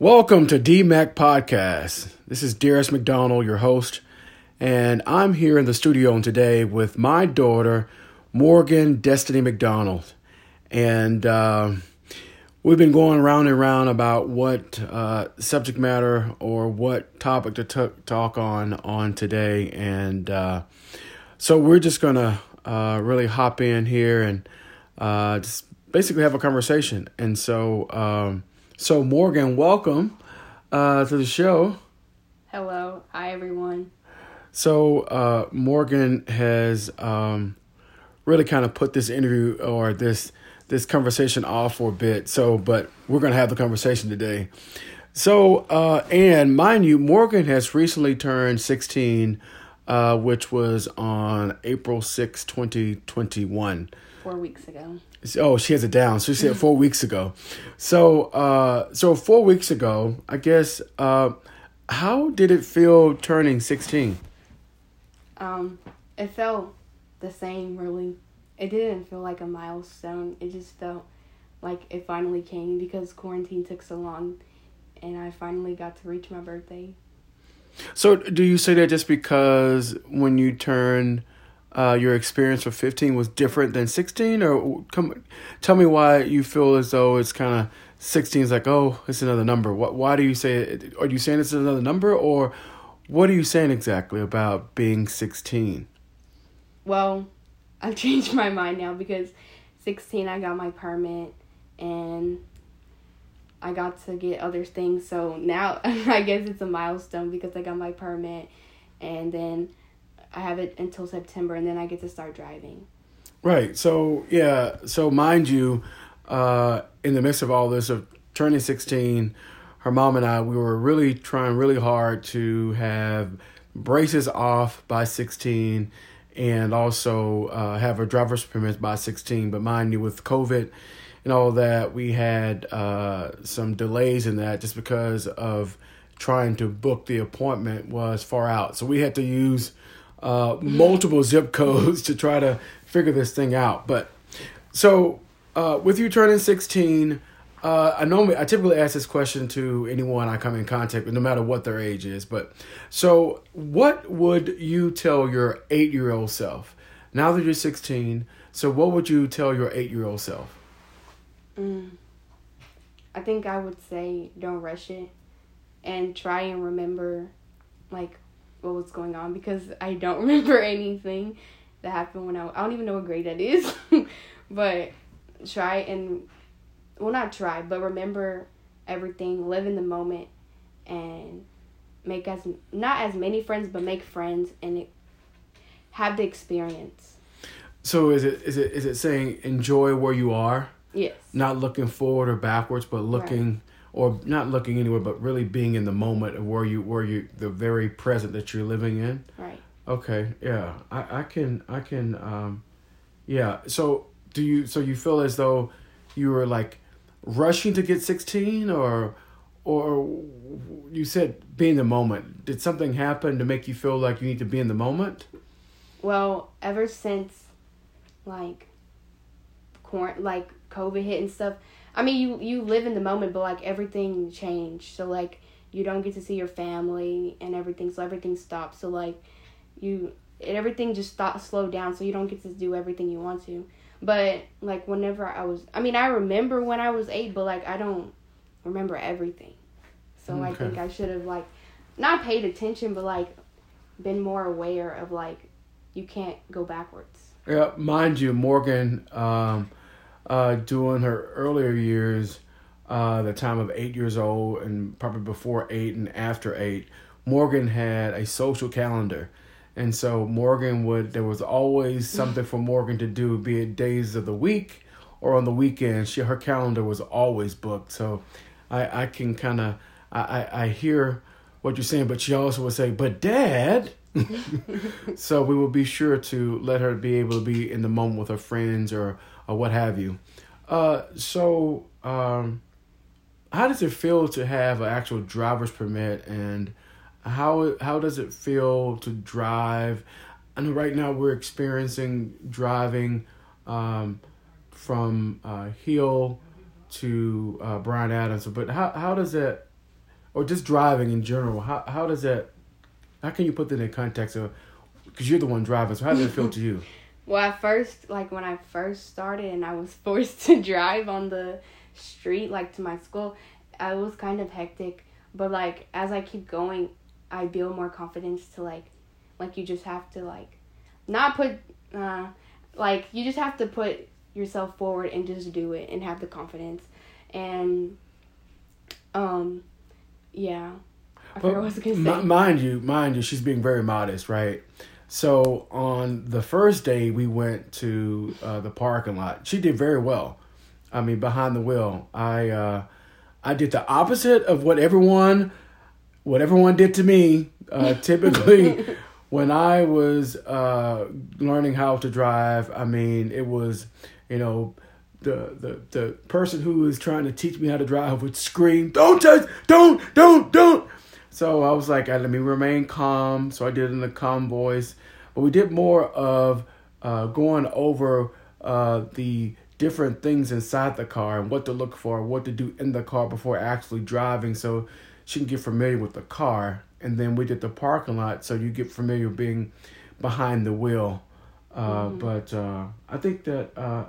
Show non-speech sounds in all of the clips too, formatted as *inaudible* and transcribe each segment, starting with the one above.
Welcome to DMAC Podcast. This is Darius McDonald, your host, and I'm here in the studio today with my daughter, Morgan Destiny McDonald. And uh, we've been going around and around about what uh, subject matter or what topic to t- talk on on today. And uh, so we're just going to uh, really hop in here and uh, just basically have a conversation. And so, um, so, Morgan, welcome uh, to the show. Hello. Hi, everyone. So, uh, Morgan has um, really kind of put this interview or this this conversation off for a bit. So, but we're going to have the conversation today. So, uh, and mind you, Morgan has recently turned 16, uh, which was on April 6, 2021. Four weeks ago. Oh, she has it down. So she said four *laughs* weeks ago. So, uh, so four weeks ago, I guess. Uh, how did it feel turning sixteen? Um, it felt the same. Really, it didn't feel like a milestone. It just felt like it finally came because quarantine took so long, and I finally got to reach my birthday. So, do you say that just because when you turn uh, your experience with 15 was different than 16 or come tell me why you feel as though it's kind of 16 is like oh it's another number. What why do you say it are you saying it's another number or what are you saying exactly about being 16 well i've *laughs* changed my mind now because 16 i got my permit and i got to get other things. So now *laughs* i guess it's a milestone because i got my permit and then I have it until September, and then I get to start driving. Right. So yeah. So mind you, uh, in the midst of all this of turning sixteen, her mom and I we were really trying really hard to have braces off by sixteen, and also uh, have a driver's permit by sixteen. But mind you, with COVID and all that, we had uh, some delays in that just because of trying to book the appointment was far out. So we had to use uh, multiple zip *laughs* codes to try to figure this thing out. But so uh, with you turning 16, uh, I normally I typically ask this question to anyone I come in contact with, no matter what their age is. But so, what would you tell your eight year old self now that you're 16? So, what would you tell your eight year old self? Mm, I think I would say don't rush it, and try and remember, like what was going on because I don't *laughs* remember anything that happened when I I don't even know what grade that is. *laughs* but try and well not try, but remember everything, live in the moment and make as not as many friends but make friends and it, have the experience. So is it is it is it saying enjoy where you are? Yes. Not looking forward or backwards, but looking or not looking anywhere, but really being in the moment of where you where you the very present that you're living in. Right. Okay. Yeah. I I can I can um, yeah. So do you so you feel as though you were like rushing to get sixteen or or you said be in the moment. Did something happen to make you feel like you need to be in the moment? Well, ever since like quarant like COVID hit and stuff, I mean, you you live in the moment, but like everything changed. So like you don't get to see your family and everything. So everything stops. So like you and everything just stop slow down. So you don't get to do everything you want to. But like whenever I was, I mean, I remember when I was eight, but like I don't remember everything. So okay. I think I should have like not paid attention, but like been more aware of like you can't go backwards. Yeah, mind you, Morgan. Um, uh, during her earlier years, uh, the time of eight years old and probably before eight and after eight, Morgan had a social calendar. And so Morgan would, there was always something for Morgan to do, be it days of the week or on the weekend. She, her calendar was always booked. So I, I can kind of, I, I, I hear what you're saying, but she also would say, but dad, *laughs* so we will be sure to let her be able to be in the moment with her friends or or what have you. Uh, so, um, how does it feel to have an actual driver's permit, and how how does it feel to drive? I know right now we're experiencing driving um, from uh, Hill to uh, Bryan Adams, but how how does that or just driving in general, how how does that? How can you put that in context of? Because you're the one driving, so how does it feel to you? *laughs* Well, at first, like when I first started and I was *laughs* forced to drive on the street, like to my school, I was kind of hectic. But like as I keep going, I build more confidence to like, like you just have to like, not put, uh, like you just have to put yourself forward and just do it and have the confidence, and, um, yeah. I I was gonna say. M- mind you, mind you, she's being very modest, right? So on the first day, we went to uh, the parking lot. She did very well. I mean, behind the wheel, I uh, I did the opposite of what everyone what everyone did to me. Uh, *laughs* typically, when I was uh, learning how to drive, I mean, it was you know the the the person who was trying to teach me how to drive would scream, "Don't touch! Don't! Don't! Don't!" So I was like, let me remain calm. So I did it in a calm voice. But we did more of uh, going over uh, the different things inside the car and what to look for, what to do in the car before actually driving, so she can get familiar with the car. And then we did the parking lot, so you get familiar being behind the wheel. Uh, mm-hmm. But uh, I think that uh,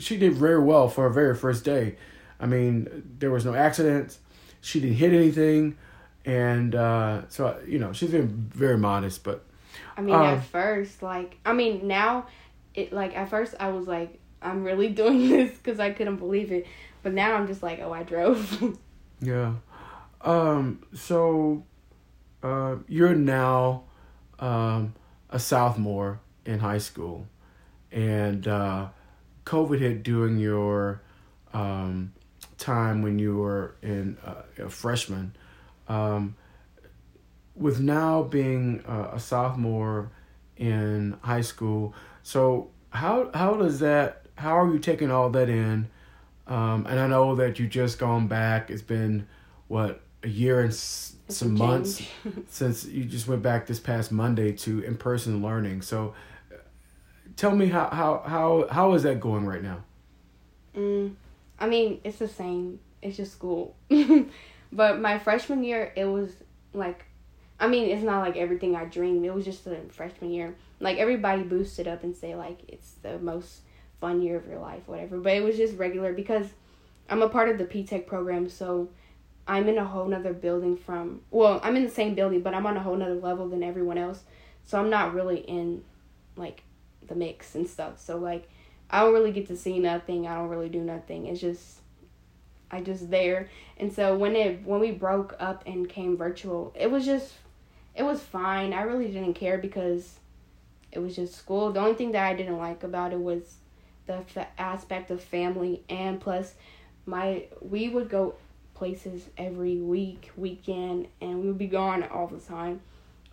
she did very well for her very first day. I mean, there was no accidents. She didn't hit anything and uh, so you know she's been very modest but i mean um, at first like i mean now it like at first i was like i'm really *laughs* doing this because i couldn't believe it. But now i'm just like oh i drove. *laughs* Yeah. Um so uh you're now um a sophomore in high school. And uh covid hit during your um time when you were in uh, a freshman um, with now being a, a sophomore in high school, so how how does that? How are you taking all that in? Um, and I know that you just gone back. It's been what a year and s- some months *laughs* since you just went back this past Monday to in person learning. So, tell me how how how how is that going right now? Mm, I mean, it's the same. It's just school. *laughs* But my freshman year, it was like, I mean, it's not like everything I dreamed. It was just the freshman year. Like everybody boosted up and say like it's the most fun year of your life, whatever. But it was just regular because I'm a part of the P Tech program, so I'm in a whole nother building from. Well, I'm in the same building, but I'm on a whole nother level than everyone else. So I'm not really in like the mix and stuff. So like I don't really get to see nothing. I don't really do nothing. It's just I just there. And so when it when we broke up and came virtual, it was just it was fine. I really didn't care because it was just school. The only thing that I didn't like about it was the aspect of family and plus my we would go places every week, weekend, and we would be gone all the time.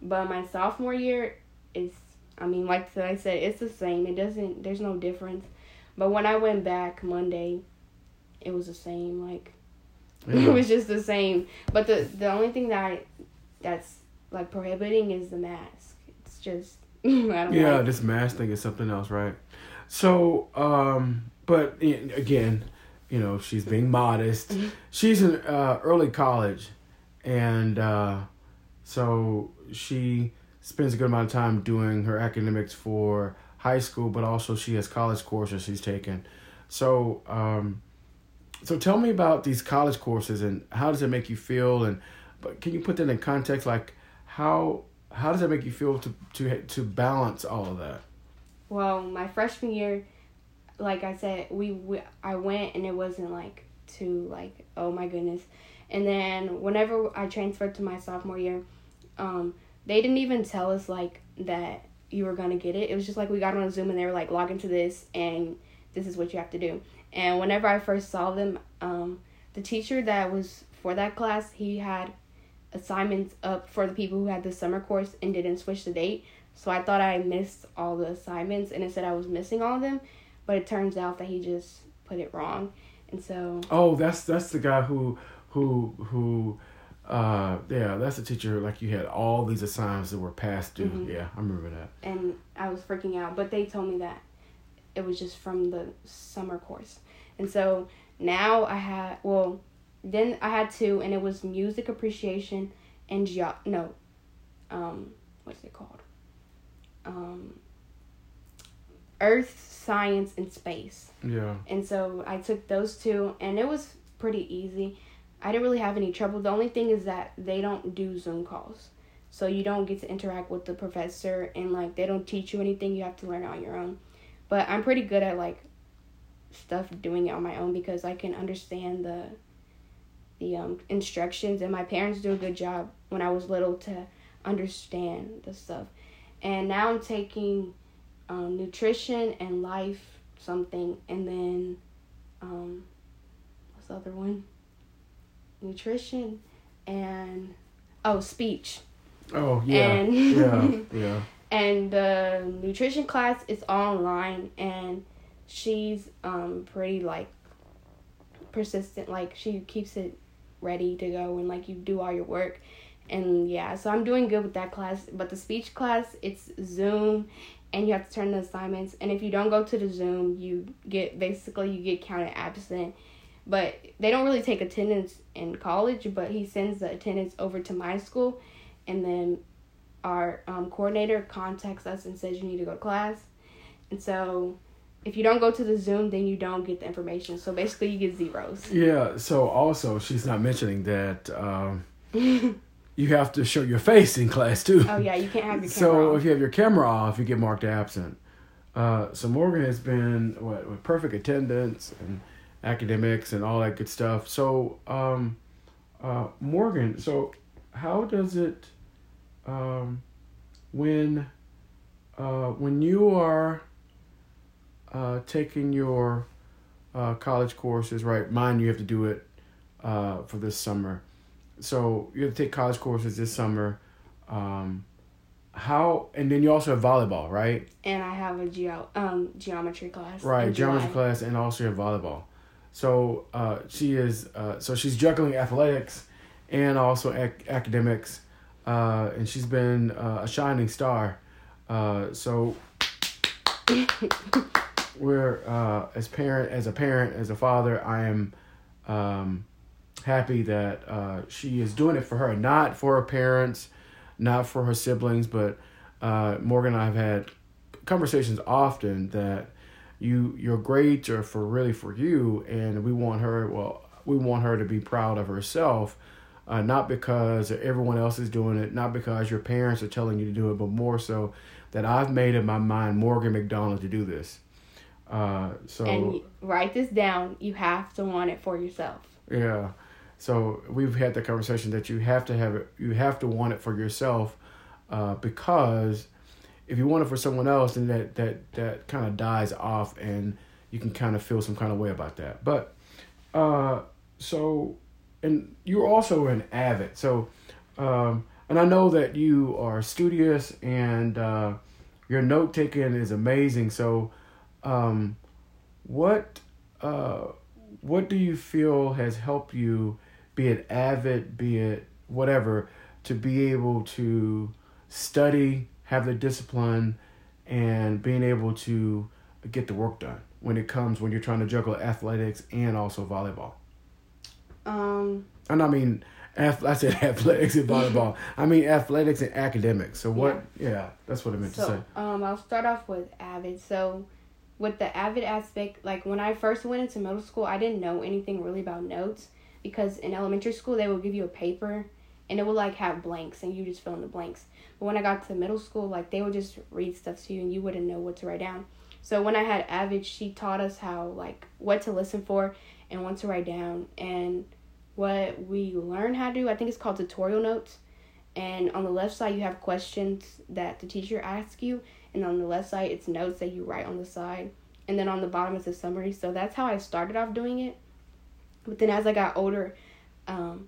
But my sophomore year is I mean, like I said, it's the same. It doesn't there's no difference. But when I went back Monday, it was the same. Like *laughs* yeah. it was just the same. But the the only thing that I, that's like prohibiting is the mask. It's just *laughs* yeah, like this mask thing is something else, right? So, um, but again, you know, she's being modest. Mm-hmm. She's in uh, early college, and uh, so she spends a good amount of time doing her academics for high school, but also she has college courses she's taken. So, um, so tell me about these college courses and how does it make you feel and but can you put that in context like how how does that make you feel to to to balance all of that? Well, my freshman year, like I said, we, we I went and it wasn't like too like oh my goodness, and then whenever I transferred to my sophomore year, um, they didn't even tell us like that you were gonna get it. It was just like we got on a Zoom and they were like log into this and this is what you have to do. And whenever I first saw them, um, the teacher that was for that class, he had assignments up for the people who had the summer course and didn't switch the date. So I thought I missed all the assignments and it said I was missing all of them, but it turns out that he just put it wrong. And so Oh, that's that's the guy who who who uh yeah, that's the teacher like you had all these assignments that were past due. Mm-hmm. Yeah, I remember that. And I was freaking out, but they told me that it was just from the summer course. And so now I had, well, then I had two, and it was music appreciation and geo. No, um, what's it called? Um, Earth, science, and space. Yeah. And so I took those two, and it was pretty easy. I didn't really have any trouble. The only thing is that they don't do Zoom calls. So you don't get to interact with the professor and like they don't teach you anything. You have to learn on your own. But I'm pretty good at like stuff doing it on my own because I can understand the the um, instructions and my parents do a good job when I was little to understand the stuff. And now I'm taking um, nutrition and life something and then um, what's the other one? Nutrition and oh speech. Oh yeah. And yeah. *laughs* Yeah. And the nutrition class is online and she's um pretty like persistent like she keeps it ready to go and like you do all your work. And yeah so i'm doing good with that class. But the speech class it's zoom and you have to turn the assignments. And if you don't go to the zoom you get basically you get counted absent. But they don't really take attendance in college but he sends the attendance over to my school. And then our um, coordinator contacts us and says you need to go to class and so if you don't go to the zoom then you don't get the information so basically you get zeros Yeah. So also, she's not mentioning that um, *laughs* you have to show your face in class too. oh yeah you can't have your camera So off. if you have your camera off, you get marked absent. Uh, so Morgan has been what with perfect attendance and academics and all that good stuff. So um, uh, Morgan, so how does it um, when uh, when you are uh, taking your uh, college courses, right? Mine, you have to do it uh, for this summer. So you have to take college courses this summer. Um, how and then you also have volleyball, right? and i have a geo um geometry class Right, geometry July. class and also your volleyball. So uh, she is uh, so she's juggling athletics and also ac- academics, uh, and she's been uh, a shining star. Uh, so *laughs* we're uh, as parent as a parent as a father, I am um, happy that uh, she is doing it for her, not for her parents, not for her siblings, but uh, Morgan and I have had conversations often that you your grades are for really for you and we want her well we want her to be proud of herself uh, not because everyone else is doing it not because your parents are telling you to do it but more so that i've made in my mind morgan mcdonald to do this uh, so and write this down you have to want it for yourself yeah. So we've had the conversation that you have to have it. You have to want it for yourself, uh, because if you want it for someone else, then that that that kind of dies off, and you can kind of feel some kind of way about that. But, uh, so, and you're also an avid. So, um, and I know that you are studious and uh, your note taking is amazing. So, um, what uh, what do you feel has helped you, be it avid, be it whatever, to be able to study, have the discipline, and being able to get the work done when it comes when you're trying to juggle athletics and also volleyball? Um And I mean, I said *laughs* athletics and volleyball. I mean athletics and academics. So what? Yeah, that's what I meant to say. Um, I'll start off with Avid. So, with the Avid aspect, like when I first went into middle school, I didn't know anything really about notes because in elementary school they would give you a paper and it would like have blanks and you just fill in the blanks. But when I got to middle school, like they would just read stuff to you and you wouldn't know what to write down. So when I had Avid, she taught us how like what to listen for and what to write down and what we learn how to do. I think it's called tutorial notes. And on the left side, you have questions that the teacher asks you, and on the left side, it's notes that you write on the side, and then on the bottom is a summary. So that's how I started off doing it. But then as I got older, um,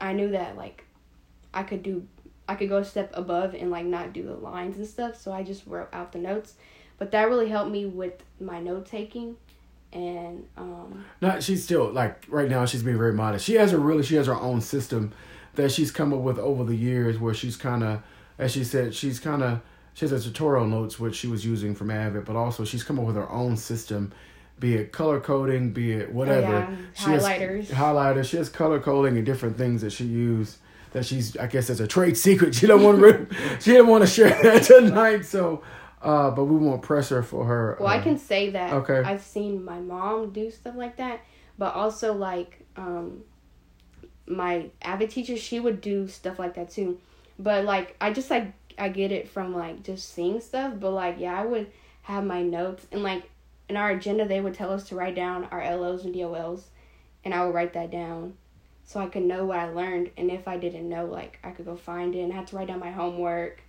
I knew that like I could do, I could go a step above and like not do the lines and stuff. So I just wrote out the notes. But that really helped me with my note taking, and um, Not she's still like right now she's being very modest. She has a really she has her own system that she's come up with over the years where she's kind of as she said she's kind of she has a tutorial notes which she was using from Avid, but also she's come up with her own system be it color coding, be it whatever. Yeah. She has- Highlighters. highlighters. She has color coding and different things that she used that she's I guess as a trade secret. *laughs* She don't want to. she didn't want to share that tonight. So, uh, but we won't press her for her. Well, I uh, can say that okay. I've seen my mom do stuff like that, but also like um, my Avid teacher, she would do stuff like that too. But like I just like I get it from like just seeing stuff, but like yeah, I would have my notes and like in our agenda they would tell us to write down our LOs and DOLs, and I would write that down. So I could know what I learned, and if I didn't know, like I could go find it and I had to write down my homework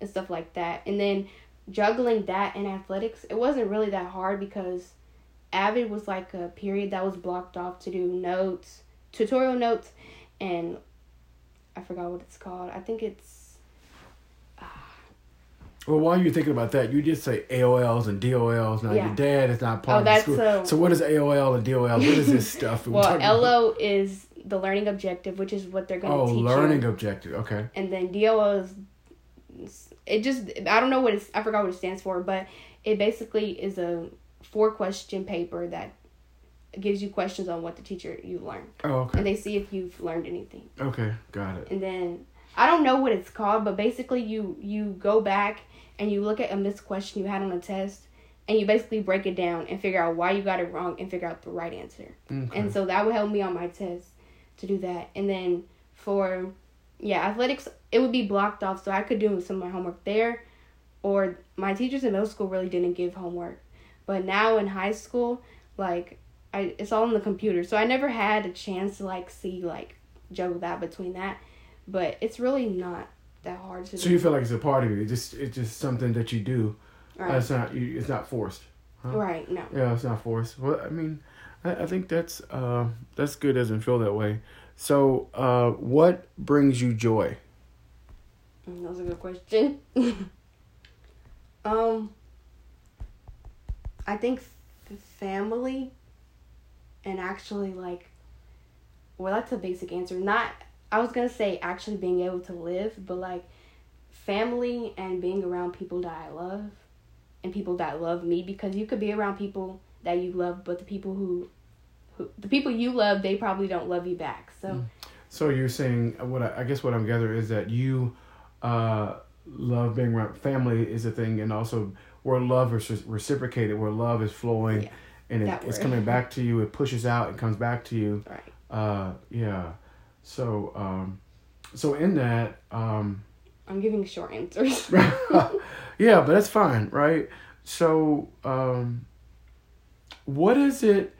and stuff like that. And then juggling that and athletics, it wasn't really that hard because Avid was like a period that was blocked off to do notes, tutorial notes, and I forgot what it's called. I think it's ah. Well, while you're thinking about that, you did say AOLs and DOLs. Now Yeah. your dad is not Oh, part of the school. so- so what is AOL and DOL? What is this *laughs* stuff? well, talking about? LO is the learning objective, which is what they're going to Oh, teach Oh, learning you, objective. Okay. and then DOL is it just I don't know what it's I forgot what it stands for, but it basically is a four question paper that gives you questions on what the teacher you learned, Oh, okay. and they see if you've learned anything. Okay, got it. and then I don't know what it's called, but basically you you go back and you look at a missed question you had on a test, and you basically break it down and figure out why you got it wrong and figure out the right answer. Okay. And so that would help me on my test to do that. And then for yeah athletics, it would be blocked off, so I could do some of my homework there, or my teachers in middle school really didn't give homework, but now in high school, like I it's all on the computer, so I never had a chance to like see like juggle that between that, but it's really not that hard to do. So do. you feel like it's a part of you. It's just it's just something that you do. Uh, right? it's not you, it's not forced. huh? right? No. Yeah, it's not forced. Well, I mean, I, I think that's uh that's good. Doesn't feel that way. So, uh, what brings you joy? Mm, That was a good question. *laughs* um, I think f- family and actually like, well, that's a basic answer. Not, I was gonna say actually being able to live, but like, family and being around people that I love, and people that love me because you could be around people that you love, but the people who, who the people you love, they probably don't love you back. So. Mm. So you're saying what I, I guess what I'm gathering is that you uh, love being around family is a thing, and also where love is reciprocated, where love is flowing, Yeah, and it, it's coming back to you. It pushes out and comes back to you. Right. Uh, yeah. So um, so in that um, I'm giving short answers. *laughs* *laughs* yeah, but that's fine, right? So, um, what is it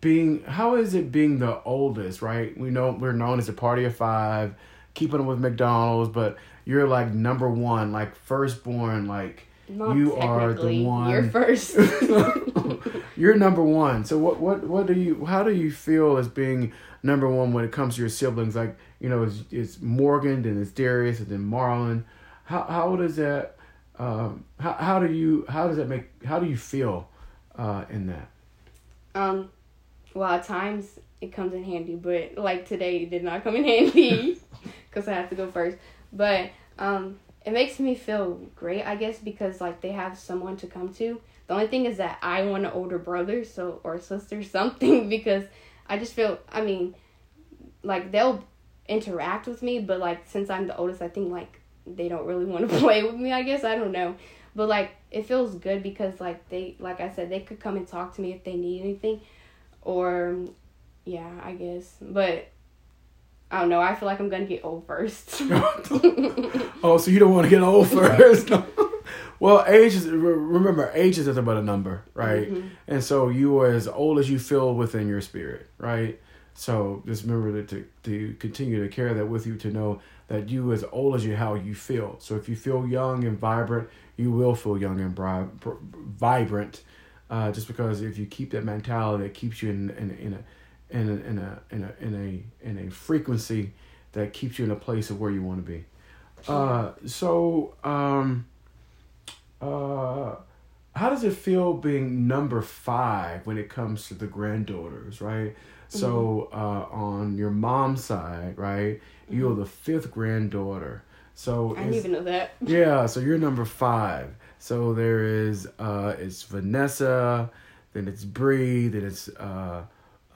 being? How is it being the oldest? Right? We know we're known as a party of five, keeping with McDonald's, but you're like number one, like firstborn, like Not You are the one- You're *laughs* first. *laughs* you're number one. So what what what do you? How do you feel as being number one when it comes to your siblings? Like you know, it's, it's Morgan, then it's Darius, and then Marlon. How how does that? Um, how how do you how does that make? How do you feel uh, in that? um, well, at times it comes in handy, but like today it did not come in *laughs* handy *laughs* because I have to go first. But um, it makes me feel great, I guess, because like they have someone to come to. The only thing is that I want an older brother, so or sister, *laughs* something, because I just feel. I mean, like they'll interact with me, but like since I'm the oldest, I think like they don't really want to play with me. I guess I don't know, but like it feels good because like they, like I said, they could come and talk to me if they need anything, or yeah, I guess. But I don't know. I feel like I'm gonna get old first. *laughs* *laughs* Oh, so you don't want to get old first? well, age is remember age is nothing but a number, right? Mhm. And so you are as old as you feel within your spirit, right? So just remember to, to continue to carry that with you to know that you as old as you how you feel. So if you feel young and vibrant, you will feel young and bri- br- vibrant. Uh, just because if you keep that mentality, it keeps you in in, in a in a in a in a in a in a frequency that keeps you in a place of where you want to be. Uh, so um, uh, how does it feel being number five when it comes to the granddaughters, right? So uh, on your mom's side, right, you're the fifth granddaughter. So I didn't even know that. yeah, so you're number five. So there is uh it's Vanessa, then it's Bree, then it's uh,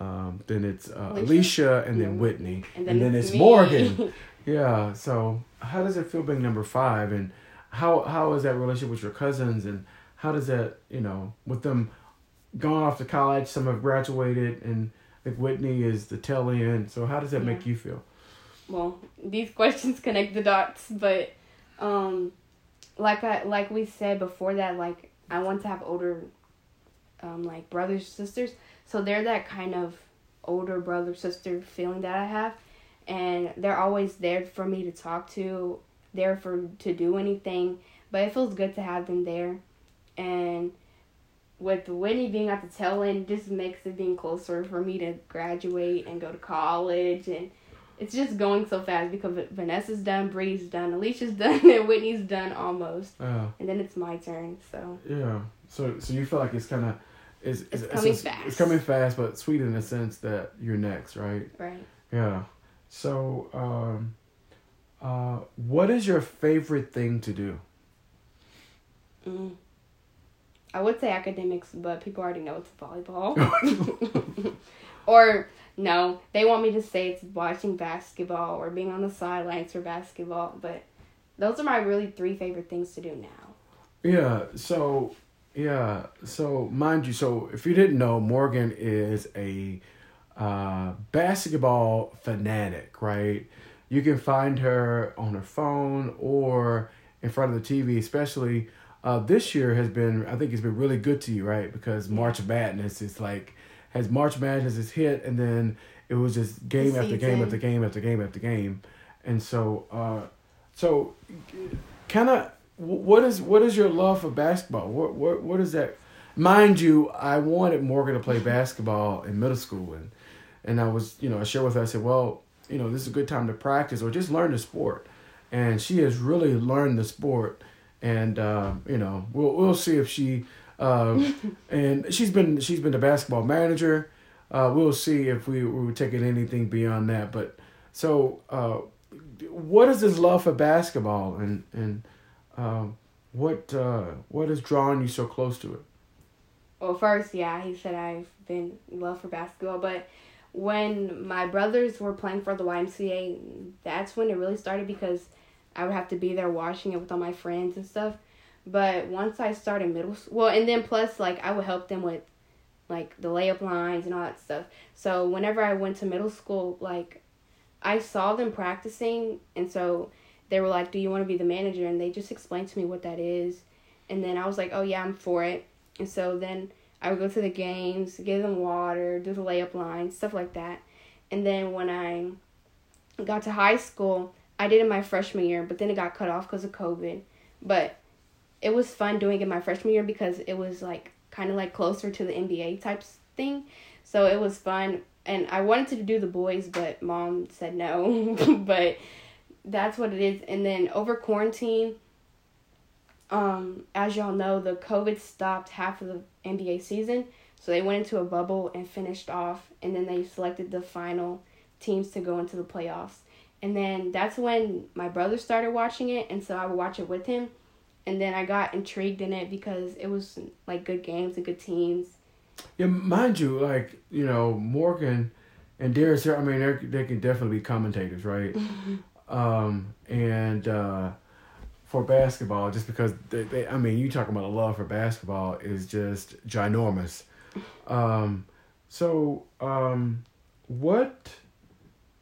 um, then it's uh, Alicia, and then Yeah. Whitney, And and then then, it's it's. Morgan. *laughs* yeah. So how does it feel being number five, and how how is that relationship with your cousins, and how does that you know with them gone off to college, some have graduated, and like Whitney is the tail end. So how does that make you feel? well, these questions connect the dots, but um, like I like we said before that, like I want to have older, um, like brothers sisters. So they're that kind of older brother sister feeling that I have, and they're always there for me to talk to, there for to do anything. But it feels good to have them there, and with Whitney being at the tail end, just makes it being closer for me to graduate and go to college and it's just going so fast because Vanessa's done, Bree's done, Alicia's *laughs* done, and Whitney's done almost, Uh, and then it's my turn. So yeah. So so you feel like it's kind of it's, It's coming it's, fast. It's coming fast, but sweet in the sense that you're next, right? right, Yeah. So, um, uh, what is your favorite thing to do? mm. I would say academics, but people already know it's volleyball. *laughs* *laughs* or no, they want me to say it's watching basketball or being on the sidelines for basketball. But those are my really three favorite things to do now. Yeah. So, yeah. So, mind you, so if you didn't know, Morgan is a uh, basketball fanatic, right? You can find her on her phone or in front of the TV, especially. Uh, this year has been, I think, it's been really good to you, right? Because March Madness is like, has March Madness is hit, and then it was just game after game after game after game after game, and so, uh, so, kind of, what is what is your love for basketball? What what what is that? Mind you, I wanted Morgan to play *laughs* basketball in middle school, and and I was, you know, I shared with her. I said, well, you know, this is a good time to practice or just learn the sport, and she has really learned the sport, and uh, you know, we'll we'll see if she, uh, *laughs* and she's been she's been the basketball manager. Uh, we'll see if we we were taking anything beyond that, but so uh, what is this love for basketball and and um, what uh, what has drawn you so close to it? Well, first, yeah, he said I've been love for basketball, but when my brothers were playing for the YMCA, that's when it really started because I would have to be there watching it with all my friends and stuff. But once I started middle school, well, and then plus, like, I would help them with, like, the layup lines and all that stuff. So whenever I went to middle school, like, I saw them practicing, and so they were like, Do you want to be the manager? And they just explained to me what that is. And then I was like, Oh, yeah, I'm for it. And so then I would go to the games, give them water, do the layup lines, stuff like that. And then when I got to high school, I did it my freshman year, but then it got cut off because of COVID. But it was fun doing it my freshman year because it was like kind of like closer to the NBA types thing. So it was fun. And I wanted to do the boys, but mom said no. *laughs* but that's what it is. And then over quarantine, um, as y'all know, the COVID stopped half of the NBA season. So they went into a bubble and finished off. And then they selected the final teams to go into the playoffs. And then that's when my brother started watching it. And so I would watch it with him. And then I got intrigued in it because it was like good games and good teams. Yeah, mind you, like you know Morgan and Darius. I mean, they they can definitely be commentators, right? *laughs* um, and uh, for basketball, just because they, they, I mean, you talking about a love for basketball is just ginormous. Um, so, um, what,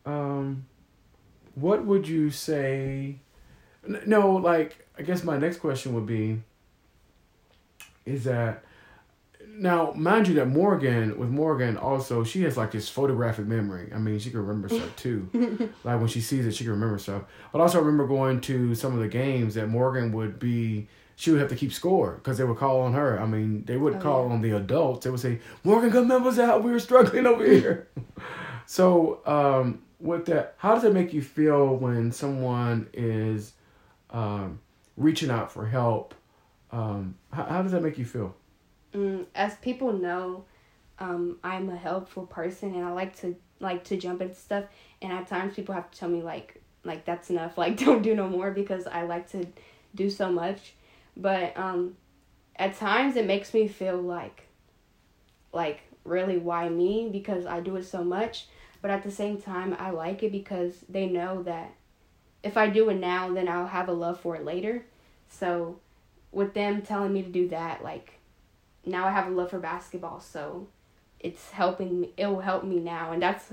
um, what would you say? No, like I guess my next question would be. Is that now, mind you, that Morgan with Morgan also she has like this photographic memory. I mean, she can remember stuff *laughs* too. like when she sees it, she can remember stuff. But also, I remember going to some of the games that Morgan would be. She would have to keep score because they would call on her. I mean, they would Oh, call yeah. on the adults. They would say, "Morgan, come help us out. We were struggling over *laughs* here." so, um, with that, how does it make you feel when someone is um, reaching out for help? Um, how, how does that make you feel? Mm, as people know, um, I'm a helpful person and I like to like to jump into stuff. And at times people have to tell me like like that's enough. *laughs* Like don't do no more because I like to do so much. But um, at times it makes me feel like like really why me because I do it so much. But at the same time, I like it because they know that if I do it now, then I'll have a love for it later. So with them telling me to do that, like now I have a love for basketball. So it's helping me. It will help me now, and that's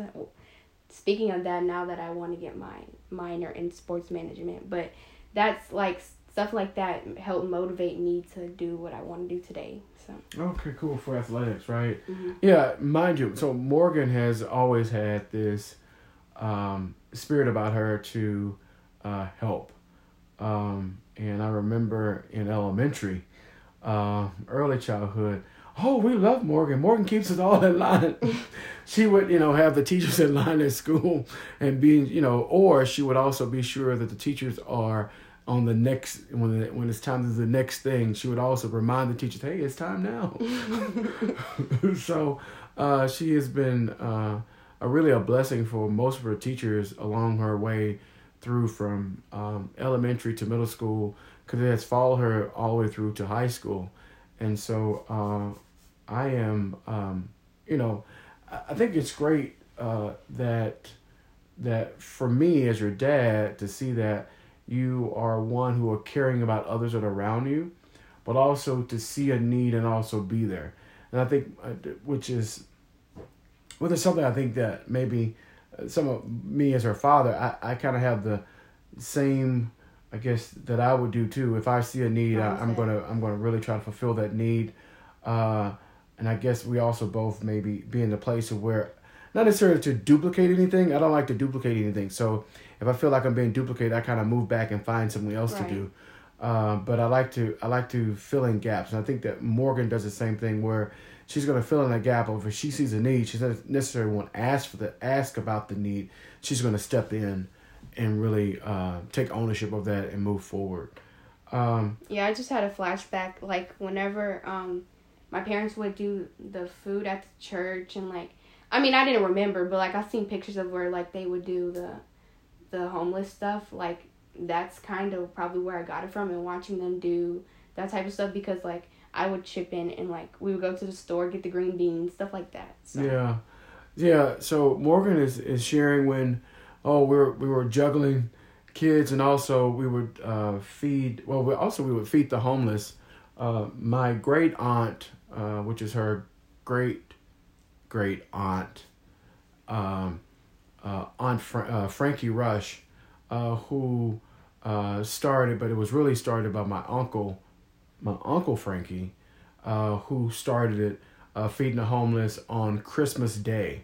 speaking of that. Now that I want to get my minor in sports management, but that's like stuff like that help motivate me to do what I want to do today. So okay, cool for athletics, right? Mm-hmm. Yeah, mind you. So Morgan has always had this um, spirit about her to uh, help, um, and I remember in elementary, uh, early childhood. Oh, we love Morgan. Morgan keeps us all in line. *laughs* she would, you know, have the teachers in line at school and being, you know, or she would also be sure that the teachers are on the next when when it's time to the next thing. She would also remind the teachers, "Hey, it's time now." *laughs* so uh, she has been uh, a really a blessing for most of her teachers along her way through from um, elementary to middle school because it has followed her all the way through to high school, and so uh, I am, um, you know, I think it's great uh, that that for me as your dad to see that you are one who are caring about others that are around you, but also to see a need and also be there. And I think, uh, which is, well, there's something I think that maybe some of me as her father, I, I kind of have the same, I guess, that I would do too. If I see a need, I, am gonna I'm gonna really try to fulfill that need. Uh, and I guess we also both maybe be in the place of where, not necessarily to duplicate anything. I don't like to duplicate anything. So if I feel like I'm being duplicated, I kind of move back and find something else right. to do. Uh, but I like to I like to fill in gaps, and I think that Morgan does the same thing where she's going to fill in a gap. Or if she sees a need, she doesn't necessarily want to ask for the ask about the need. She's going to step in and really uh, take ownership of that and move forward. Um, yeah, I just had a flashback. Like whenever um, my parents would do the food at the church, and like I mean I didn't remember, but like I've seen pictures of where like they would do the the homeless stuff, like that's kind of probably where I got it from and watching them do that type of stuff because like I would chip in and like we would go to the store, get the green beans, stuff like that. So. Yeah. Yeah, so Morgan is, is sharing when oh we were we were juggling kids and also we would uh, feed well we also we would feed the homeless. Uh, my great aunt, uh, which is her great great aunt, um, uh, Aunt Fra- uh, Frankie Rush, uh, who uh, started, but it was really started by my uncle, my uncle Frankie, uh, who started it, uh, feeding the homeless on Christmas Day,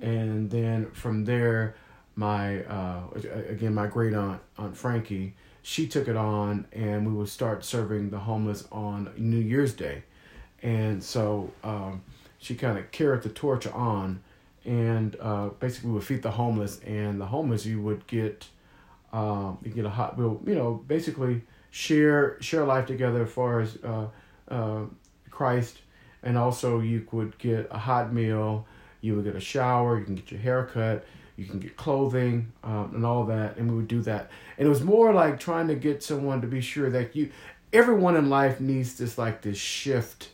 and then from there, my uh, again my great aunt Aunt Frankie, she took it on, and we would start serving the homeless on New Year's Day, and so um, she kind of carried the torch on and uh, basically would feed the homeless, and the homeless you would get, um, you get a hot, we'll you know basically share share life together as far as uh, uh, Christ, and also you could get a hot meal, you would get a shower, you can get your hair cut, you can get clothing, um, and all that, and we would do that, and it was more like trying to get someone to be sure that you, everyone in life needs this like this shift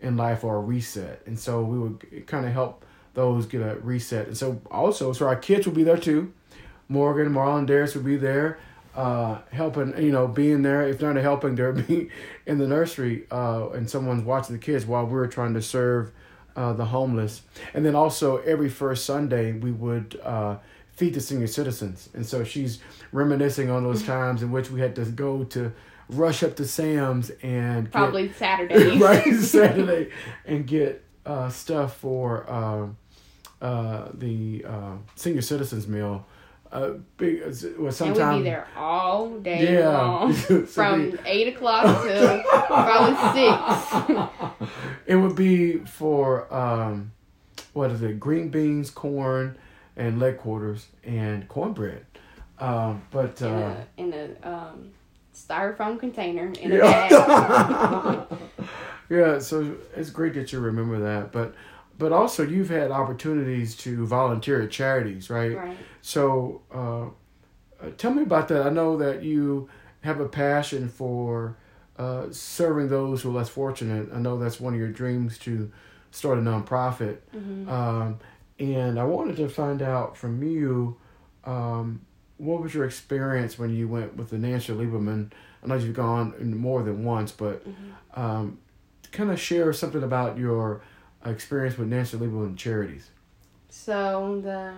in life or a reset, and so we would kind of help those get a reset. And so also, so our kids will be there too. Morgan, Marlon, Darius would be there, uh, helping, you know, being there. If not helping, they'll be *laughs* in the nursery uh, and someone's watching the kids while we're trying to serve uh, the homeless. And then also every first Sunday, we would uh, feed the senior citizens. And so she's reminiscing on those *laughs* times in which we had to go to rush up to Sam's and probably get, *laughs* Saturday, right? Saturday, and get uh, stuff for um, uh, the uh, senior citizens meal. Uh, big, well, sometime, and we'd be there all day yeah. long, *laughs* so from eight o'clock to probably six. *laughs* it would be for um, what is it? Green beans, corn, and leg quarters, and cornbread. Um, but in a, uh, in a um, styrofoam container in yeah. a bag. *laughs* yeah, so it's great that you remember that, but but also you've had opportunities to volunteer at charities, right? Right. So, uh, uh, tell me about that. I know that you have a passion for uh, serving those who are less fortunate. I know that's one of your dreams to start a nonprofit. Mhm. Um, and I wanted to find out from you, um, what was your experience when you went with the Nancy Lieberman? I know you've gone more than once, but Mhm. um, kind of share something about your experience with Nancy Lieberman and charities. So the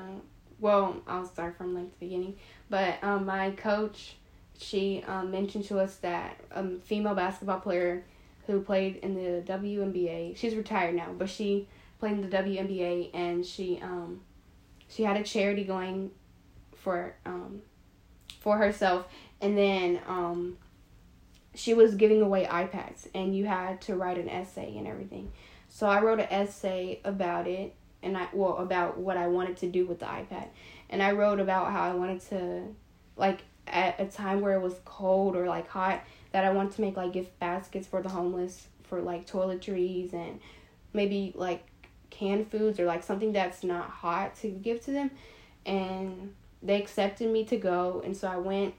well, I'll start from like the beginning. But um, my coach, she um, mentioned to us that a female basketball player who played in the WNBA. She's retired now, but she played in the WNBA, and she um, she had a charity going for um, for herself, and then um, she was giving away iPads, and you had to write an essay and everything. So I wrote an essay about it and I well about what I wanted to do with the iPad. And I wrote about how I wanted to like at a time where it was cold or like hot that I wanted to make like gift baskets for the homeless for like toiletries and maybe like canned foods or like something that's not hot to give to them. And they accepted me to go and so I went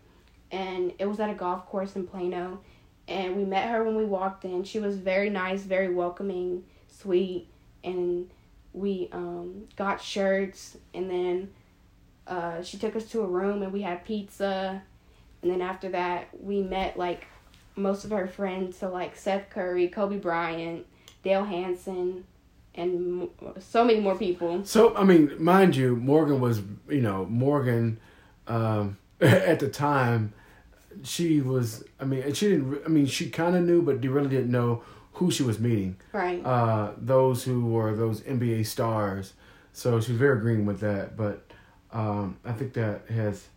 and it was at a golf course in Plano and we met her when we walked in. She was very nice, very welcoming, sweet, and we um, got shirts and then uh, she took us to a room and we had pizza and then after that we met like most of her friends so like seth curry kobe bryant dale hansen and so many more people So I mean, mind you, Morgan was you know Morgan um, *laughs* at the time. She was. I mean, she didn't. I mean, she kind of knew, but really didn't know who she was meeting. right Uh, those who were those NBA stars. So she's very green with that. But um, I think that has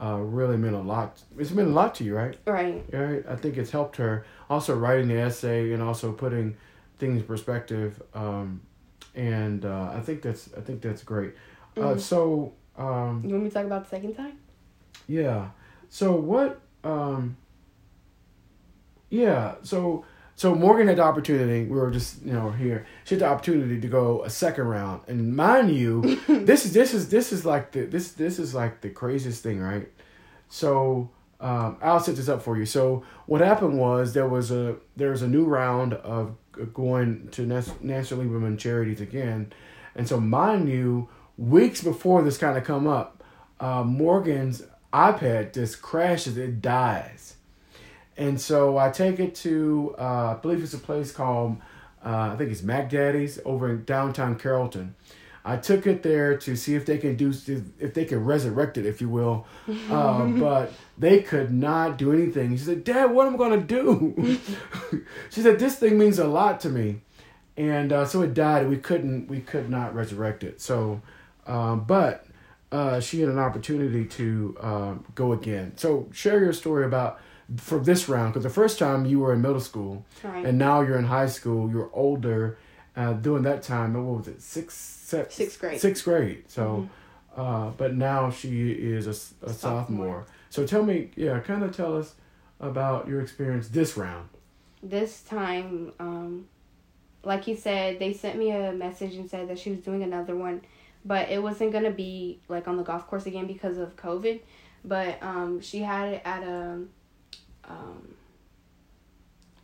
uh, really meant a lot. It's meant a lot to you, right? right Right. I think it's helped her also writing the essay and also putting things in perspective. Um, and uh, I think that's I think that's great. Uh, Mhm. so um, you want me to talk about the second time yeah. So what? Um, yeah. So so Morgan had the opportunity. We were just you know here. She had the opportunity to go a second round, and mind you, *laughs* this is this is this is like the this this is like the craziest thing, right? So um, I'll set this up for you. So what happened was there was a there was a new round of going to Nas- National Lieberman Charities again, and so mind you, weeks before this kind of come up, uh, Morgan's iPad just crashes, it dies, and so I take it to uh, I believe it's a place called uh, I think it's Mac Daddy's over in downtown Carrollton. I took it there to see if they can do if they can resurrect it, if you will, uh, *laughs* but they could not do anything. She said, "Dad, what am I gonna do?" *laughs* she said, "This thing means a lot to me," and uh, so it died. We couldn't we could not resurrect it. So, um, but uh, she had an opportunity to um, go again. So share your story about for this round because the first time you were in middle school right and now you're in high school. You're older. Uh, during that time, what was it? Sixth, se- Sixth grade. Sixth grade. So, uh, but now she is a sophomore. Sophomore. So tell me, yeah, kind of tell us about your experience this round. this time, um, like you said, they sent me a message and said that she was doing another one, but it wasn't gonna be like on the golf course again because of COVID. But um, she had it at a,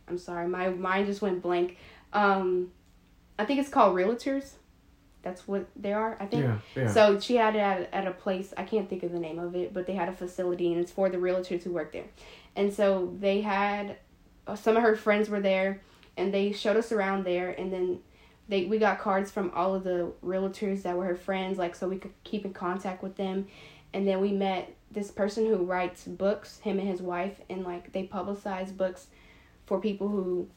I'm sorry, my mind just went blank. Um, I think it's called Realtors. That's what they are. I think. Yeah, yeah. So she had it at, at a place, I can't think of the name of it, but they had a facility and it's for the realtors who work there. And so they had, uh, some of her friends were there and they showed us around there and then they we got cards from all of the realtors that were her friends, like so we could keep in contact with them. And then we met this person who writes books, him and his wife, and like they publicize books for people who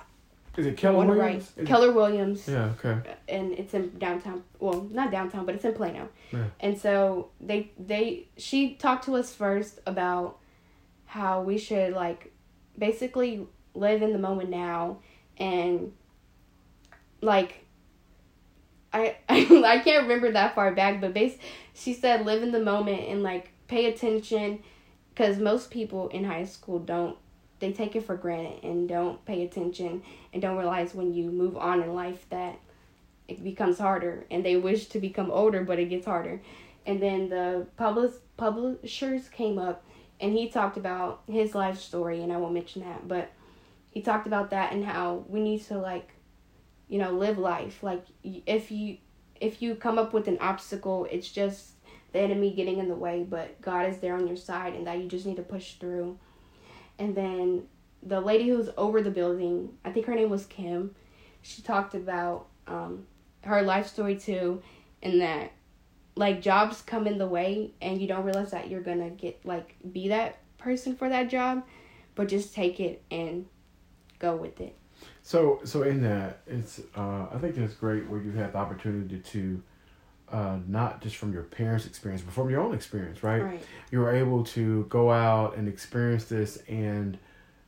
is it Keller write. Williams? It- Keller Williams Yeah. Okay. and it's in downtown well not downtown but it's in plano Yeah. and so they they she talked to us first about how we should like basically live in the moment now and like i *laughs* i can't remember that far back but base she said live in the moment and like pay attention because most people in high school don't they take it for granted and don't pay attention and don't realize when you move on in life that it becomes harder and they wish to become older but it gets harder and then the public publishers came up and he talked about his life story and i won't mention that but he talked about that and how we need to like you know, live life. Like if you if you come up with an obstacle, it's just the enemy getting in the way, but God is there on your side and that you just need to push through. And then the lady who's over the building, I think her name was Kim, she talked about um, her life story too, and that like jobs come in the way and you don't realize that you're gonna get like be that person for that job, but just take it and go with it. So so in that it's uh, I think it's great where you have the opportunity to uh, not just from your parents' experience, but from your own experience, right? Right. You were able to go out and experience this, and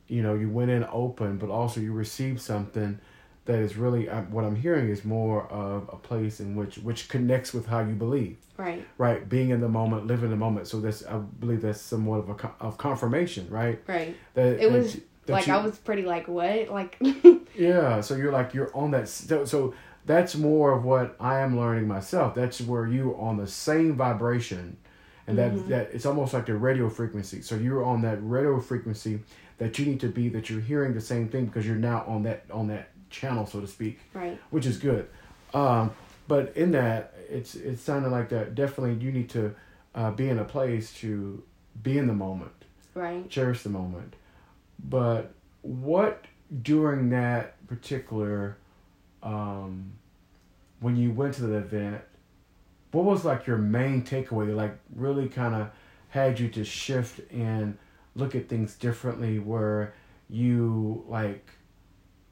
you know you went in open, but also you received something that is really uh, what I'm hearing is more of a place in which which connects with how you believe, Right. right? Being in the moment, living the moment. So that's I believe that's somewhat of a of confirmation, right? Right. That It was that- like you- I was pretty like what *laughs* like Yeah, so you're like you're on that. So, so that's more of what I am learning myself. That's where you're on the same vibration, and that Mm-hmm. that it's almost like the radio frequency. So you're on that radio frequency that you need to be. That you're hearing the same thing because you're now on that on that channel, so to speak, right. which is good. Um, but in that, it's it's sounding like that. Definitely, you need to uh, be in a place to be in the moment Right. cherish the moment. But what during that particular, um, when you went to the event, what was like your main takeaway? Like really kind of had you to shift and look at things differently, where you like,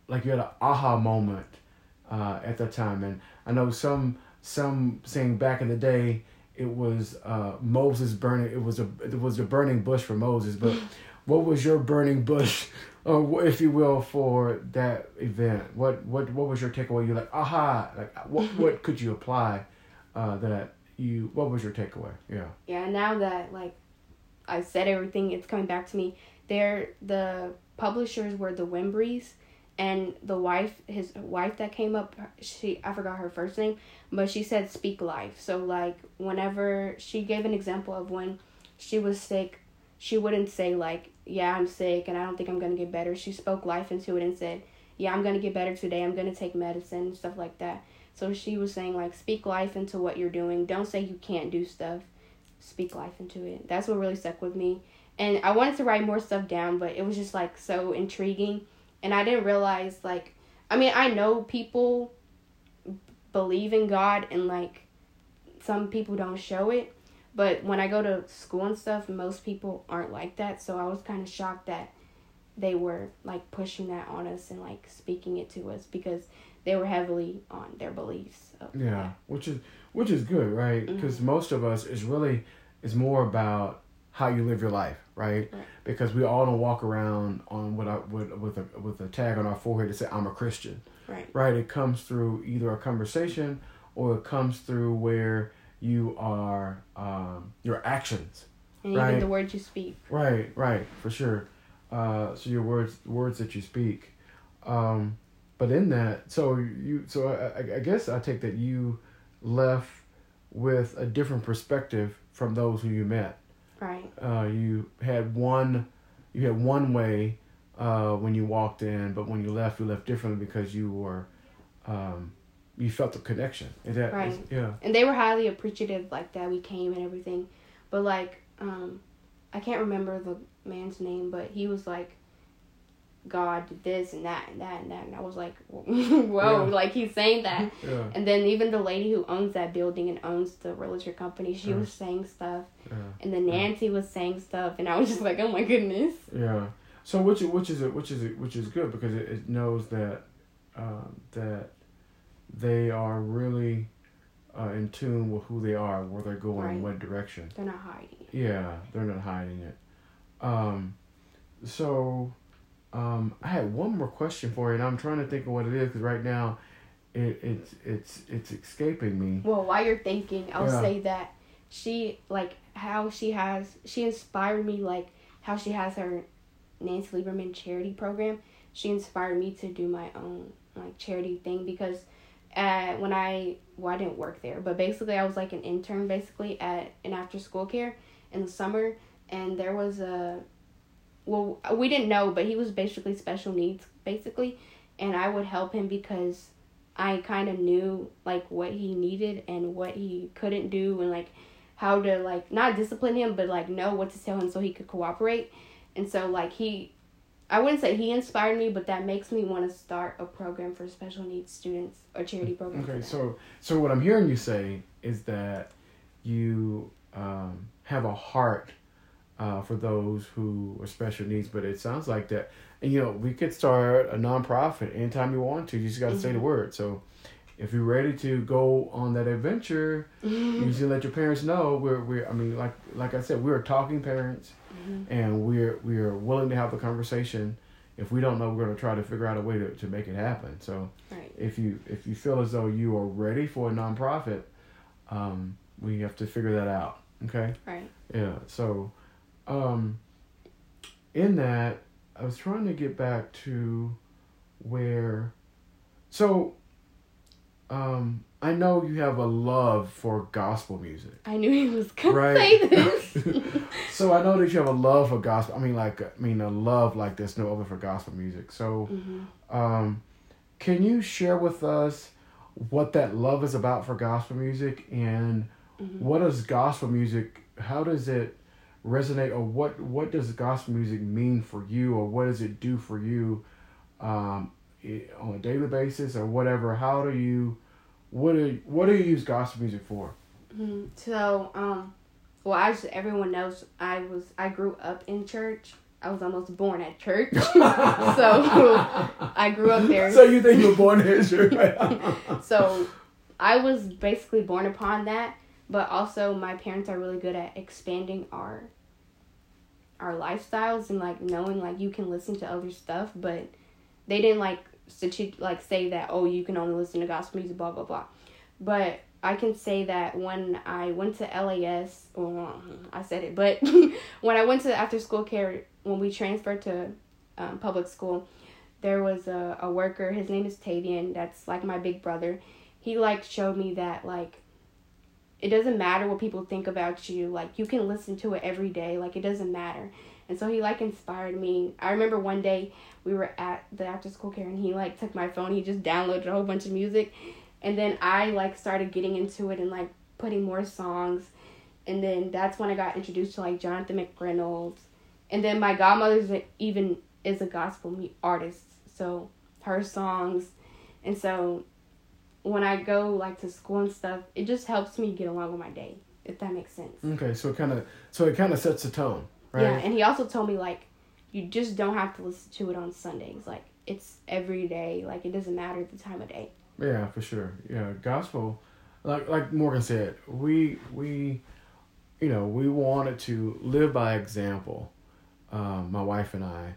like you had an aha moment uh, at that time. And I know some some saying back in the day it was uh, Moses burning. It was a it was a burning bush for Moses. But *laughs* what was your burning bush, or if you will, for that event? What what what was your takeaway? You're like, aha! Like what what *laughs* could you apply uh, that you? What was your takeaway? Yeah. Yeah, now that like I said everything, it's coming back to me. They're the publishers were the Wimbrys, and the wife, his wife that came up, she I forgot her first name, but she said speak life. So like whenever she gave an example of when she was sick, she wouldn't say like yeah I'm sick and I don't think I'm gonna get better. She spoke life into it and said yeah I'm gonna get better today. I'm gonna take medicine and stuff like that. So she was saying like speak life into what you're doing. Don't say you can't do stuff speak life into it. That's what really stuck with me. And I wanted to write more stuff down, but it was just like so intriguing. And I didn't realize like I mean, I know people believe in God and like some people don't show it, but when I go to school and stuff, most people aren't like that. So I was kind of shocked that they were like pushing that on us and like speaking it to us because they were heavily on their beliefs. Of Yeah, that. which is which is good, right? Mm-hmm. Because most of us is really is more about how you live your life, right? Right. Because we all don't walk around on what I with with a with a tag on our forehead to say I'm a Christian, Right. right? It comes through either a conversation or it comes through where you are um, your actions. And Right. even the words you speak. Right, right, for sure. Uh, so your words, words that you speak, um, but in that, so you, so I, I- I guess I take that you left with a different perspective from those who you met. Right. Uh, you had one, you had one way uh, when you walked in, but when you left, you left differently because you were, um, you felt the connection. That, is- Right. yeah, and they were highly appreciative like that we came and everything but like um i can't remember the man's name but he was like god did this and that and that and that and i was like *laughs* whoa Yeah. like he's saying that *laughs* yeah, and then even the lady who owns that building and owns the realtor company she Yeah. was saying stuff yeah. and then nancy was saying stuff and i was just like oh my goodness Yeah. So which which is it? which is which is good because it, it knows that um, that they are really uh, in tune with who they are, where they're going, Right. what direction. they're not hiding it. Yeah, they're not hiding it. Um, so um, I had one more question for you, and I'm trying to think of what it is because right now it, it's it's it's escaping me. Well, while you're thinking, I'll Yeah. say that she like how she has she inspired me like how she has her Nancy Lieberman charity program. She inspired me to do my own like charity thing because uh, when I well I didn't work there, but basically I was like an intern basically at an after school care in the summer, and there was a well we didn't know, but he was basically special needs basically, and I would help him because I kind of knew like what he needed and what he couldn't do and like how to like not discipline him but like know what to tell him so he could cooperate. And so like he I wouldn't say he inspired me, but that makes me want to start a program for special needs students or charity program. Okay, so so what I'm hearing you say is that you um, have a heart uh, for those who are special needs, but it sounds like that. And you know, we could start a nonprofit anytime you want to. You just got to mm-hmm. say the mm-hmm. word. So if you're ready to go on that adventure, mm-hmm. you should let your parents know. We're we're I mean, like like I said, we're talking parents mm-hmm. and we're we're willing to have the conversation. If we don't know, we're going to try to figure out a way to, to make it happen. So, right. if you if you feel as though you are ready for a nonprofit, um, we have to figure that out. Okay. Right. Yeah. So, um, in that, I was trying to get back to where, so, um, I know you have a love for gospel music. I knew he was gonna right? say this. *laughs* so I know that you have a love for gospel. I mean, like, I mean, a love like there's no other for gospel music. So, mm-hmm. um, can you share with us what that love is about for gospel music and mm-hmm. what does gospel music? How does it resonate, or what what does gospel music mean for you, or what does it do for you? Um, on a daily basis or whatever how do you what do what do you use gospel music for? Mm-hmm. So, um, well, as everyone knows, I was I grew up in church. I was almost born at church, *laughs* *laughs* so I grew up there. So you think you were born at church? *laughs* so, I was basically born upon that, but also my parents are really good at expanding our our lifestyles and like knowing like you can listen to other stuff, but they didn't like stati- like say that oh you can only listen to gospel music blah blah blah but I can say that when I went to LAS, well, I said it, but *laughs* when I went to after school care, when we transferred to um, public school, there was a, a worker. His name is Tavian. That's like my big brother. He like showed me that like it doesn't matter what people think about you. Like you can listen to it every day. Like it doesn't matter. And so he like inspired me. I remember one day we were at the after school care and he like took my phone, he just downloaded a whole bunch of music and then I like started getting into it and like putting more songs and then that's when I got introduced to like Jonathan McReynolds. And then my godmother's even is a gospel artist, so her songs, and so when I go like to school and stuff, it just helps me get along with my day, if that makes sense. Okay, so it kind of so it kind of sets the tone, right? Yeah, and he also told me like you just don't have to listen to it on Sundays. Like it's every day. Like it doesn't matter the time of day. Yeah, for sure. Yeah, gospel, like like Morgan said, we we, you know, we wanted to live by example. Um, my wife and I.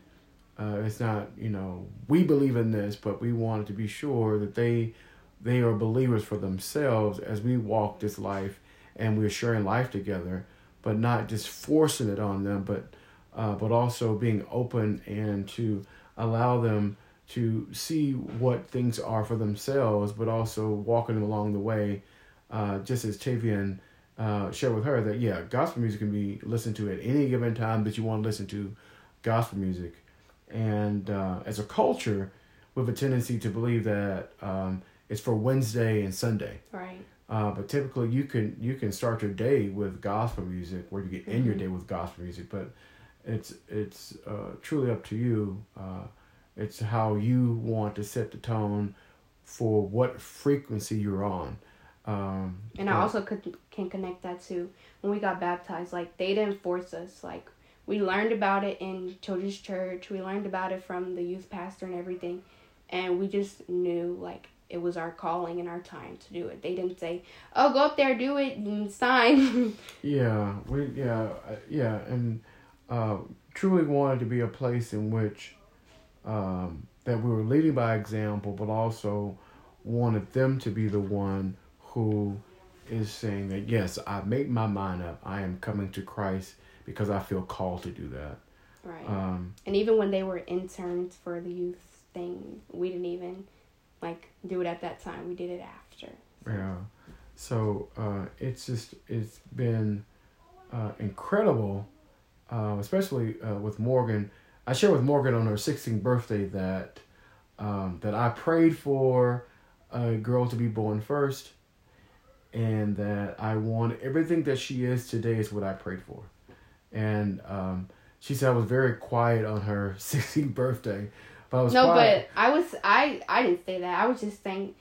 Uh, it's not you know we believe in this, but we wanted to be sure that they they are believers for themselves as we walk this life and we're sharing life together, but not just forcing it on them, but uh, but also being open and to allow them to see what things are for themselves, but also walking them along the way. Uh, just as Tavian uh, shared with her that yeah, gospel music can be listened to at any given time that you want to listen to gospel music, and uh, as a culture, with a tendency to believe that um, it's for Wednesday and Sunday. Right. Uh, but typically, you can you can start your day with gospel music, where you get mm-hmm. in your mm-hmm. day with gospel music. But it's it's uh, truly up to you. Uh, it's how you want to set the tone for what frequency you're on. Um, and I also could can connect that to when we got baptized. Like they didn't force us. Like we learned about it in children's church. We learned about it from the youth pastor and everything, and we just knew like it was our calling and our time to do it. They didn't say, "Oh, go up there, do it, and sign." *laughs* yeah, we yeah uh, yeah, and uh, truly wanted to be a place in which um, that we were leading by example, but also wanted them to be the one who is saying that yes, I made my mind up. I am coming to Christ because I feel called to do that. Right. Um, and even when they were interns for the youth thing, we didn't even like do it at that time. We did it after. So. Yeah. So uh, it's just it's been uh, incredible uh, especially uh, with Morgan. I shared with Morgan on her 16th birthday that um, that I prayed for a girl to be born first, and that I want everything that she is today is what I prayed for. And um, she said I was very quiet on her *laughs* 16th birthday, but I was no, quiet. but I was I I didn't say that. I was just saying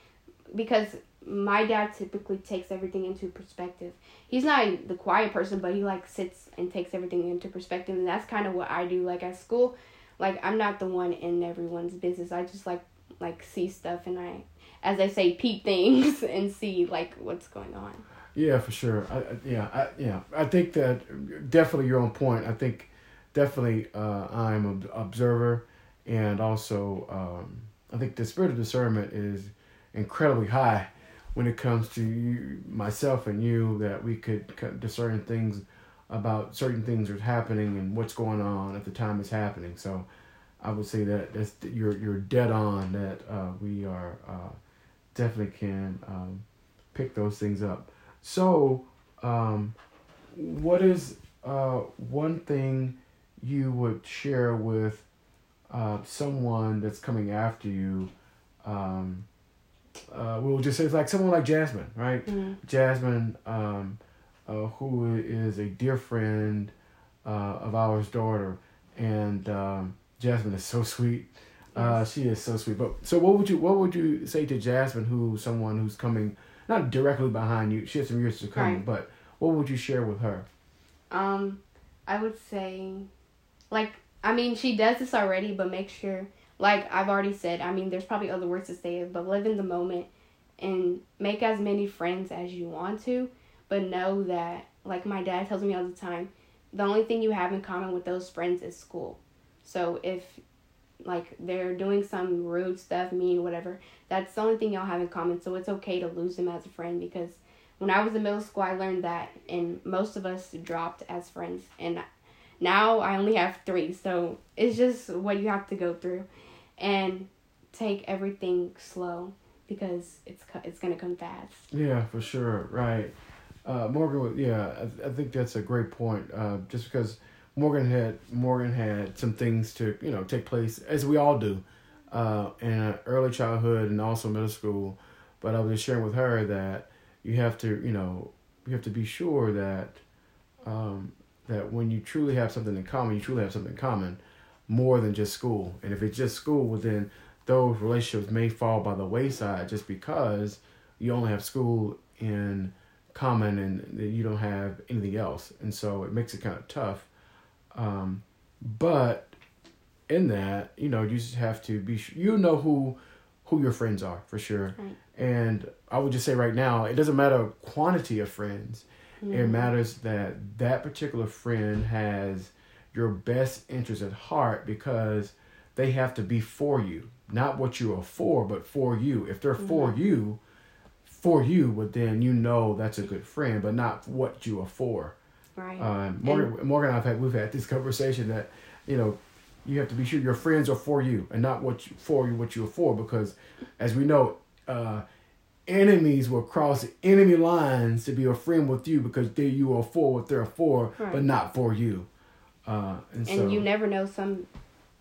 because my dad typically takes everything into perspective. He's not the quiet person, but he like sits and takes everything into perspective, and that's kind of what I do. Like at school, like I'm not the one in everyone's business. I just like like see stuff and I, as I say, peep things *laughs* and see like what's going on. Yeah, for sure. I, yeah, I, yeah. I think that definitely you're on point. I think definitely uh, I'm an observer, and also um, I think the spirit of discernment is incredibly high when it comes to you, myself and you. That we could discern things about certain things are happening and what's going on at the time it's happening. So I would say that that's you're you're dead on that uh, we are uh, definitely can um, pick those things up. So, um, what is uh, one thing you would share with uh, someone that's coming after you? Um, uh, we'll just say it's like someone like Jasmine, right? Mm-hmm. Jasmine, um, uh, who is a dear friend uh, of ours daughter, and um, Jasmine is so sweet. Uh, she is so sweet. But so, what would you what would you say to Jasmine, who's someone who's coming not directly behind you? She has some years to come, Right. but what would you share with her? Um, I would say, like, I mean, she does this already, but make sure, like I've already said, I mean, there's probably other words to say it, but live in the moment and make as many friends as you want to, but know that, like my dad tells me all the time, the only thing you have in common with those friends is school. So if, like, they're doing some rude stuff, mean, whatever, that's the only thing y'all have in common. So it's okay to lose them as a friend because when I was in middle school, I learned that, and most of us dropped as friends. And now I only have three, so it's just what you have to go through, and take everything slow because it's it's gonna come fast. Yeah, for sure. Right. Uh, Morgan, yeah, I, I think that's a great point. Uh, just because Morgan had Morgan had some things to you know take place as we all do, uh, in early childhood and also middle school. But I was just sharing with her that you have to you know you have to be sure that um, that when you truly have something in common, you truly have something in common more than just school. And if it's just school, well then those relationships may fall by the wayside just because you only have school in common and you don't have anything else. And so it makes it kind of tough. Um, but in that, you know, you just have to be sure you know who who your friends are for sure. Right. And I would just say right now, it doesn't matter quantity of friends. It Mhm. matters that that particular friend has your best interest at heart because they have to be for you, not what you are for, but for you. If they're for you, for you, but then you know that's a good friend, but not what you are for. Right. Um, Morgan, Morgan, and I've had we've had this conversation that you know you have to be sure your friends are for you and not what you, for you what you're for because as we know, uh, enemies will cross enemy lines to be a friend with you because they you are for what they're for, but not for you. Uh, and, and so you never know some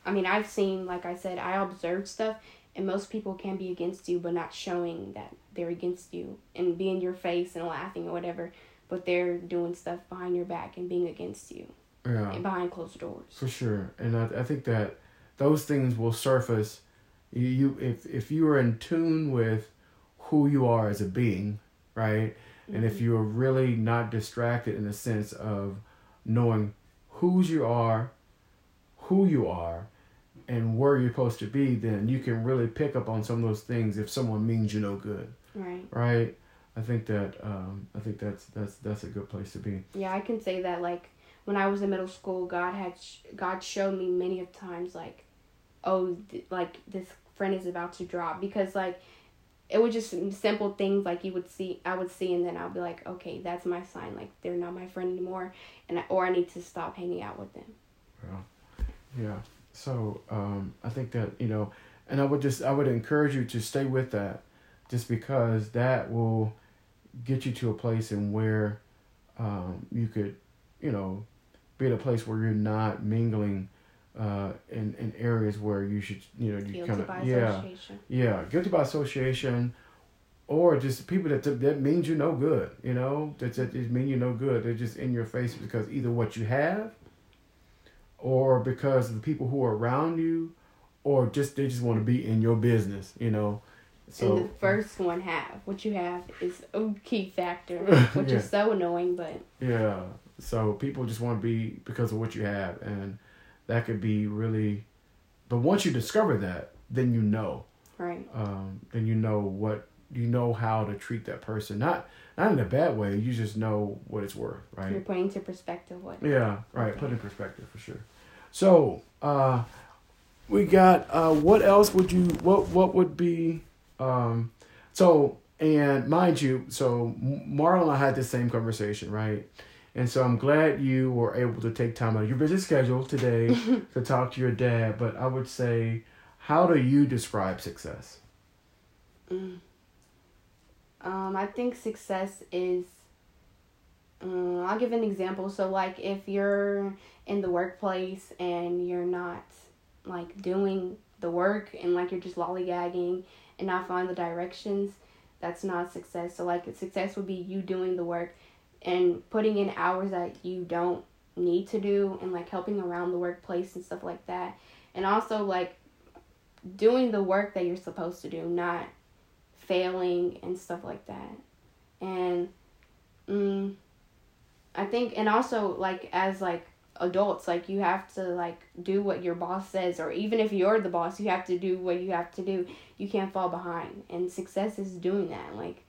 i mean i've seen like i said i observed stuff and most people can be against you but not showing that they're against you and be in your face and laughing or whatever but they're doing stuff behind your back and being against you yeah. and behind closed doors For sure, and I, I think that those things will surface. You, you if if you are in tune with who you are as a being, right, and if mm-hmm. you are really not distracted in the sense of knowing whose you are, who you are, and where you're supposed to be, then you can really pick up on some of those things if someone means you no good, right right? I think that um, I think that's that's that's a good place to be. yeah i can say that like when i was in middle school god had sh- god showed me many of times like oh th- like this friend is about to drop because like it was just simple things like you would see i would see and then i'll be like okay that's my sign like they're not my friend anymore and I, or i need to stop hanging out with them Yeah, Yeah. So um, I think that you know, and I would just I would encourage you to stay with that, just because that will get you to a place in where um, you could, you know, be at a place where you're not mingling uh, in in areas where you should you know you kind of yeah association yeah guilty by association or just people that that means you no good. You know, that that just mean you no good. They're just in your face because either what you have, or because of the people who are around you, or just they just want to be in your business. You know. So and the first one have what you have is a key factor, *laughs* which yeah. is so annoying, but yeah. So people just want to be because of what you have, and that could be really. But once you discover that, then you know. Right. Um, then you know what you know how to treat that person. Not not in a bad way. You just know what it's worth, right? You're putting into perspective what. Yeah. Right. Okay. Put in perspective for sure. So uh, we got uh, what else would you what what would be um, so and mind you, so Marlon and I had the same conversation, right? And so I'm glad you were able to take time out of your busy schedule today *laughs* to talk to your dad. But I would say, how do you describe success? Mm. Um, I think success is. Um, I'll give an example. So, like, if you're in the workplace and you're not like doing the work and like you're just lollygagging and not following the directions, that's not success. So, like, success would be you doing the work and putting in hours that you don't need to do and like helping around the workplace and stuff like that. And also, like, doing the work that you're supposed to do, not failing and stuff like that. And mm, I think, and also like as like adults, like you have to like do what your boss says, or even if you're the boss, you have to do what you have to do. You can't fall behind, and success is doing that, like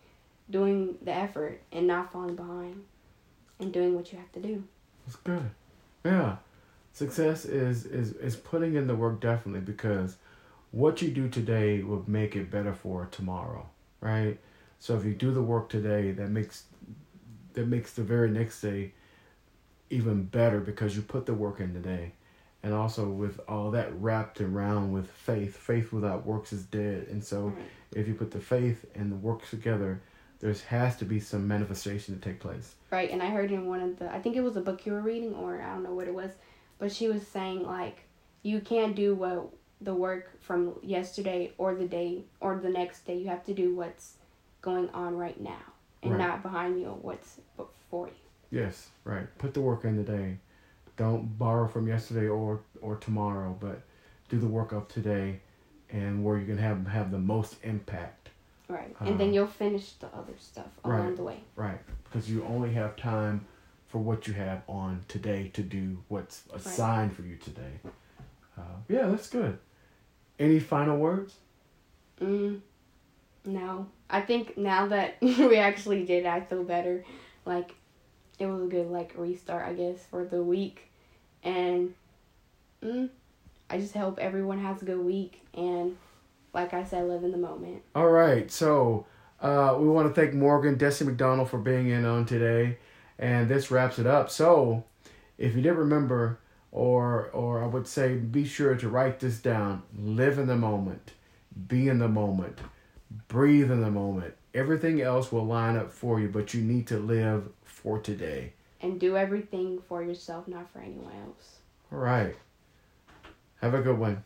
doing the effort and not falling behind, and doing what you have to do. That's good. Yeah, success is is is putting in the work definitely because what you do today will make it better for tomorrow, right? So if you do the work today, that makes that makes the very next day even better because you put the work in today. And also with all that wrapped around with faith, faith without works is dead. And so if you put the faith and the works together, there has to be some manifestation to take place. Right, and I heard in one of the I think it was a book you were reading or I don't know what it was, but she was saying like you can't do what the work from yesterday or the day or the next day. You have to do what's going on right now and right. not behind you or what's before you. Yes, right. Put the work in today. Don't borrow from yesterday or or tomorrow, but do the work of today and where you can have have the most impact. Right. And um, then you'll finish the other stuff along right, the way. Right. Because you only have time for what you have on today to do what's assigned right. for you today. Uh, yeah, that's good. Any final words? Mm, no. I think now that *laughs* we actually did, I feel better. Like, it was a good, like, restart, I guess, for the week. And, mm, I just hope everyone has a good week. And, like I said, live in the moment. All right. So, uh, we want to thank Morgan, Destiny McDonald for being in on today. And this wraps it up. So, if you didn't remember, or or I would say be sure to write this down. Live in the moment. Be in the moment. Breathe in the moment. Everything else will line up for you, but you need to live for today. And do everything for yourself, not for anyone else. All right. Have a good one.